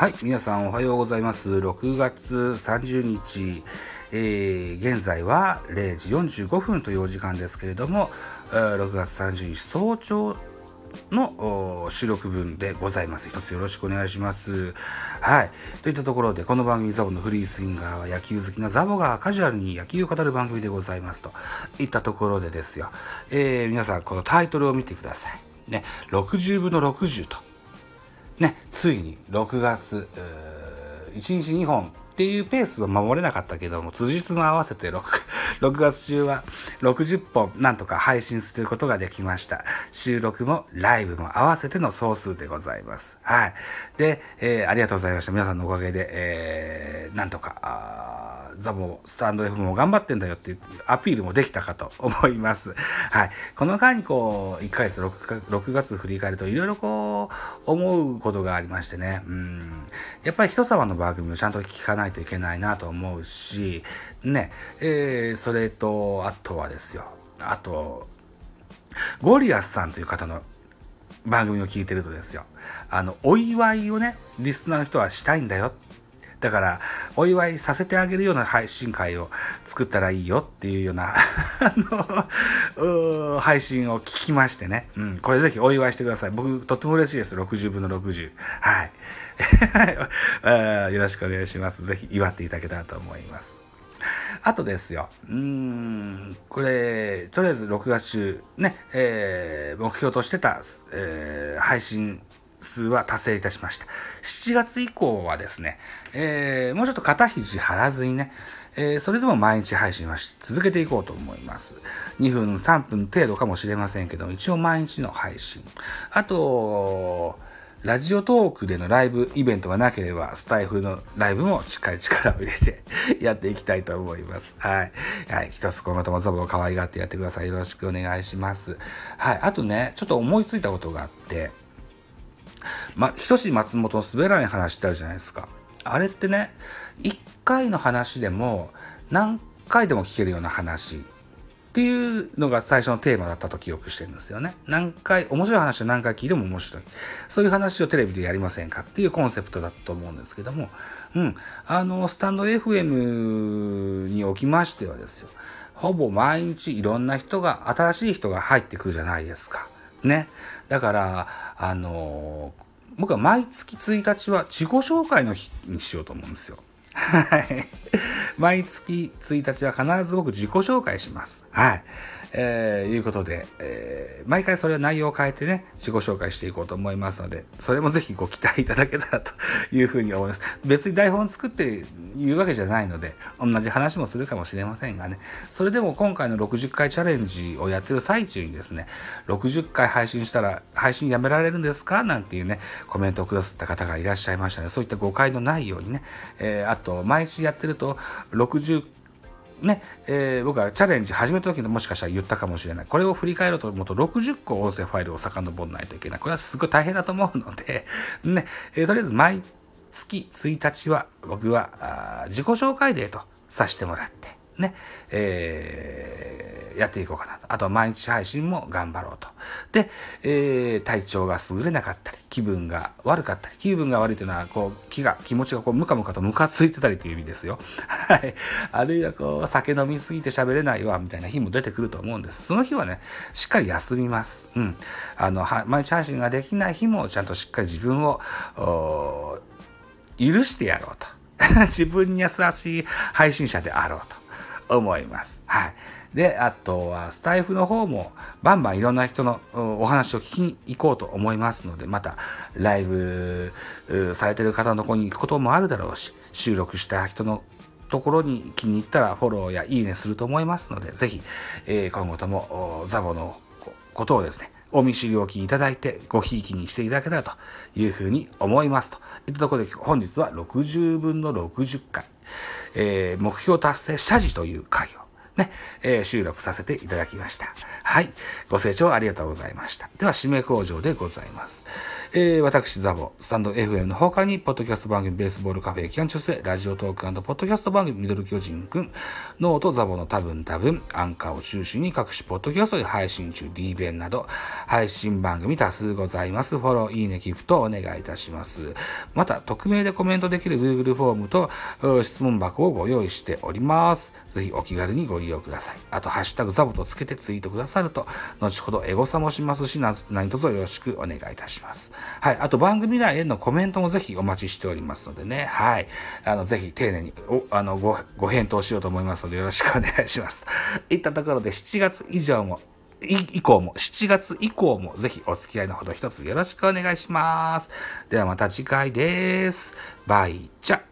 はい、皆さんおはようございます。6月30日、えー、現在は0時45分というお時間ですけれども、6月30日早朝の収録分でございます。一つよろしくお願いします。はい。といったところで、この番組ザボのフリースインガーは野球好きなザボがカジュアルに野球を語る番組でございます。といったところでですよ。えー、皆さんこのタイトルを見てください。ね、60分の60と。ね、ついに6月、1日2本っていうペースは守れなかったけども、辻褄も合わせて 6, 6 月中は60本なんとか配信することができました。収録もライブも合わせての総数でございます。はい。で、えー、ありがとうございました。皆さんのおかげで、えー、なんとか、ザボ、スタンド F も頑張ってんだよっていうアピールもできたかと思います。はい。この間にこう、1ヶ月 6, 6月振り返るといろいろこう、思うことがありましてね。うん。やっぱり人様の番組をちゃんと聞かないといけないなと思うし、ね、えー、それと、あとはですよ。あと、ゴリアスさんという方の番組を聞いてるとですよ。あの、お祝いをね、リスナーの人はしたいんだよだから、お祝いさせてあげるような配信会を作ったらいいよっていうような あの、配信を聞きましてね。うん、これぜひお祝いしてください。僕、とっても嬉しいです。60分の60。はい。よろしくお願いします。ぜひ祝っていただけたらと思います。あとですよ。うん、これ、とりあえず6月中、ね、えー、目標としてた、えー、配信数は達成いたしました。7月以降はですね、えー、もうちょっと肩肘張らずにね、えー、それでも毎日配信は続けていこうと思います。2分、3分程度かもしれませんけど、一応毎日の配信。あと、ラジオトークでのライブイベントがなければ、スタイフのライブもしっかり力を入れて やっていきたいと思います。はい。はい。一つ今後ともザボを可愛がってやってください。よろしくお願いします。はい。あとね、ちょっと思いついたことがあって、ま、ひとし松本の滑らない話ってあるじゃないですか。あれってね、一回の話でも何回でも聞けるような話っていうのが最初のテーマだったと記憶してるんですよね。何回、面白い話を何回聞いても面白い。そういう話をテレビでやりませんかっていうコンセプトだと思うんですけども、うん。あの、スタンド FM におきましてはですよ。ほぼ毎日いろんな人が、新しい人が入ってくるじゃないですか。ね。だから、あの僕は毎月1日は自己紹介の日にしようと思うんですよ。はい。毎月1日は必ず僕自己紹介します。はい。えー、いうことで、えー、毎回それは内容を変えてね、自己紹介していこうと思いますので、それもぜひご期待いただけたらというふうに思います。別に台本作って言うわけじゃないので、同じ話もするかもしれませんがね、それでも今回の60回チャレンジをやってる最中にですね、60回配信したら配信やめられるんですか？なんていうね、コメントをくださった方がいらっしゃいましたので、そういった誤解のないようにね、えー、あと、毎日やってると、60ね、えー、僕はチャレンジ始めた時にもしかしたら言ったかもしれない。これを振り返ろうと思うと60個音声ファイルを遡らないといけない。これはすごい大変だと思うので、ね、えー、とりあえず毎月1日は僕は自己紹介デーとさせてもらって、ね、えー、やっていこうかなと。あと毎日配信も頑張ろうと。で、えー、体調が優れなかったり、気分が悪かったり、気分が悪いというのは、こう、気が、気持ちがこう、ムカムカとムカついてたりという意味ですよ。はい。あるいはこう、酒飲みすぎて喋れないわ、みたいな日も出てくると思うんです。その日はね、しっかり休みます。うん。あの、毎日配信ができない日も、ちゃんとしっかり自分を、許してやろうと。自分に優しい配信者であろうと。思います。はい。で、あとはスタイフの方もバンバンいろんな人のお話を聞きに行こうと思いますので、またライブされてる方のところに行くこともあるだろうし、収録した人のところに気に入ったらフォローやいいねすると思いますので、ぜひ、えー、今後ともザボのことをですね、お見知りおきいただいてごひいきにしていただけたらというふうに思いますと。いったところで本日は60分の60回。えー、目標達成謝辞という会を、ね、えー、収録させていただきました。はい。ご清聴ありがとうございました。では、締め口上でございます。えー、私、ザボ、スタンド FM の他に、ポッドキャスト番組、ベースボールカフェ、キャンチュスラジオトークポッドキャスト番組、ミドル巨人くん、ノートザボの多分多分、アンカーを中心に各種ポッドキャストで配信中、D 弁など、配信番組多数ございます。フォロー、いいね、ギフトお願いいたします。また、匿名でコメントできる Google フォームと質問箱をご用意しております。ぜひお気軽にご利用ください。あと、ハッシュタグザボとつけてツイートくださると、後ほどエゴサもしますし、何卒よろしくお願いいたします。はい。あと、番組内へのコメントもぜひお待ちしておりますのでね。はい。あの、ぜひ丁寧におあのごご返答しようと思いますので、よろしくお願いします。いったところで、7月以上も以降も、7月以降もぜひお付き合いのほど一つよろしくお願いします。ではまた次回です。バイチャ。